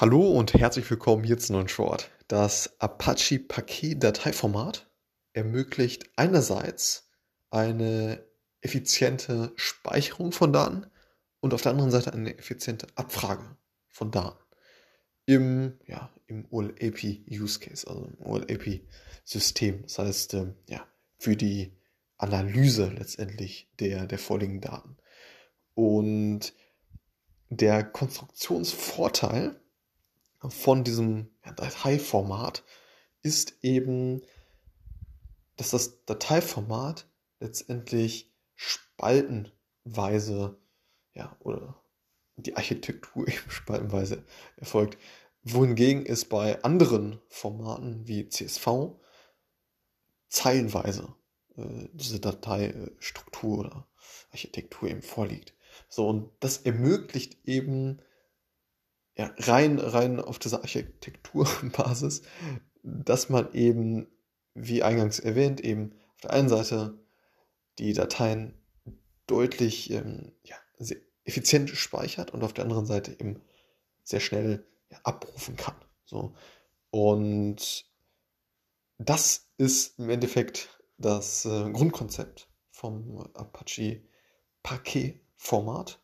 Hallo und herzlich willkommen hier zu Short. Das Apache Paket Dateiformat ermöglicht einerseits eine effiziente Speicherung von Daten und auf der anderen Seite eine effiziente Abfrage von Daten im, ja, im OLAP Use Case, also im OLAP System. Das heißt, ähm, ja, für die Analyse letztendlich der, der vorliegenden Daten. Und der Konstruktionsvorteil von diesem Dateiformat ist eben, dass das Dateiformat letztendlich spaltenweise, ja, oder die Architektur eben spaltenweise erfolgt. Wohingegen es bei anderen Formaten wie CSV zeilenweise äh, diese Dateistruktur oder Architektur eben vorliegt. So, und das ermöglicht eben ja, rein, rein auf dieser Architekturbasis, dass man eben, wie eingangs erwähnt, eben auf der einen Seite die Dateien deutlich ähm, ja, effizient speichert und auf der anderen Seite eben sehr schnell ja, abrufen kann. So. Und das ist im Endeffekt das äh, Grundkonzept vom Apache Parquet Format,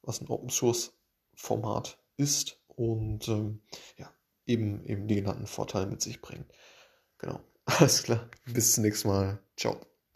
was ein Open Source Format ist und ähm, ja, eben, eben die genannten Vorteile mit sich bringt. Genau. Alles klar. Bis zum nächsten Mal. Ciao.